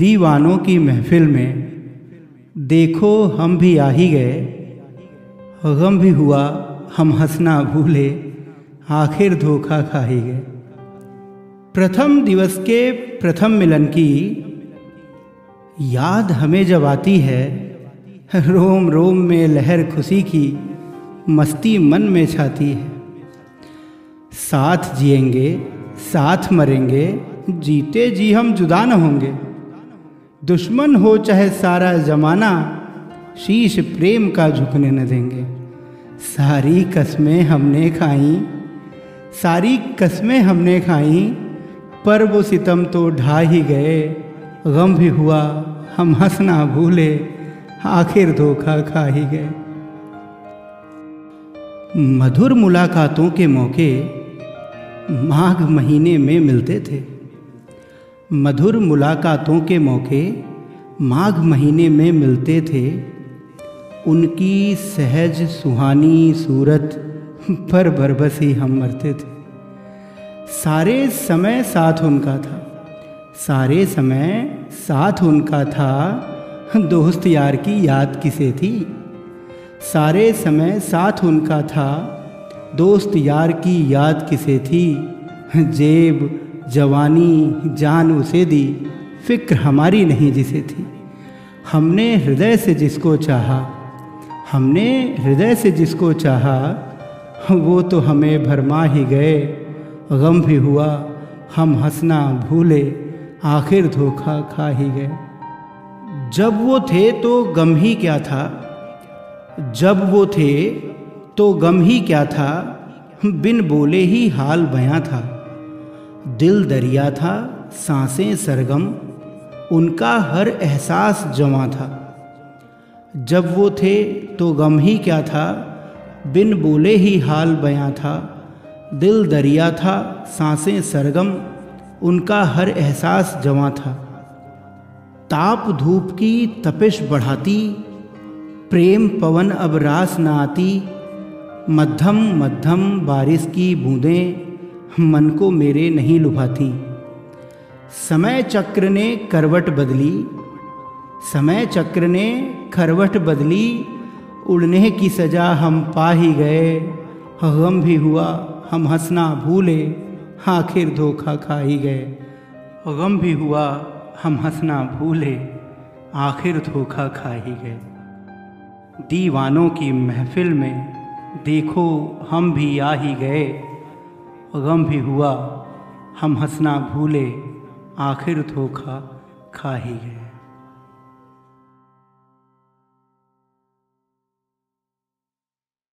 दीवानों की महफिल में, देखो हम भी आ ही गए। गम भी हुआ, हम हंसना भूले, आखिर धोखा खा ही गए। प्रथम दिवस के प्रथम मिलन की याद हमें जब आती है, रोम रोम में लहर खुशी की मस्ती मन में छाती है। साथ जिएँगे, साथ मरेंगे, जीते जी हम जुदा न होंगे। दुश्मन हो चाहे सारा जमाना, शीश प्रेम का झुकने न देंगे। सारी कस्में हमने खाई, सारी कस्में हमने खाई, पर वो सितम तो ढा ही गए। गम भी हुआ, हम हंसना भूले, आखिर धोखा खा ही गए। मधुर मुलाकातों के मौके माघ महीने में मिलते थे। मधुर मुलाकातों के मौके माघ महीने में मिलते थे। उनकी सहज, सुहानी सूरत पर बरबस ही हम मरते थे। सारे समय साथ उनका था। सारे समय साथ उनका था। दोस्त यार की याद किसे थी? सारे समय साथ उनका था। दोस्त यार की याद किसे थी? जेब जवानी जान उसे दी, फ़िक्र हमारी नहीं जिसे थी। हमने हृदय से जिसको चाहा, हमने हृदय से जिसको चाहा, वो तो हमें भरमा ही गए। गम भी हुआ, हम हंसना भूले, आखिर धोखा खा ही गए। जब वो थे तो गम ही क्या था? जब वो थे तो गम ही क्या था? बिन बोले ही हाल बयां था। दिल दरिया था, साँसें सरगम, उनका हर एहसास जमा था। जब वो थे तो गम ही क्या था, बिन बोले ही हाल बयां था। दिल दरिया था, साँसें सरगम, उनका हर एहसास जमा था। ताप धूप की तपिश बढ़ाती, प्रेम पवन अब रास न आती। मध्यम मध्यम बारिश की बूंदें मन को मेरे नहीं लुभाती समय चक्र ने करवट बदली, समय चक्र ने करवट बदली, उड़ने की सजा हम पा ही गए गम भी हुआ, हम हंसना भूले, आखिर धोखा खा ही गए। गम भी हुआ, हम हंसना भूले, आखिर धोखा खा ही गए। दीवानों की महफिल में देखो, हम भी आ ही गए। गम भी हुआ हम हंसना भूले आखिर धोखा खा ही गए।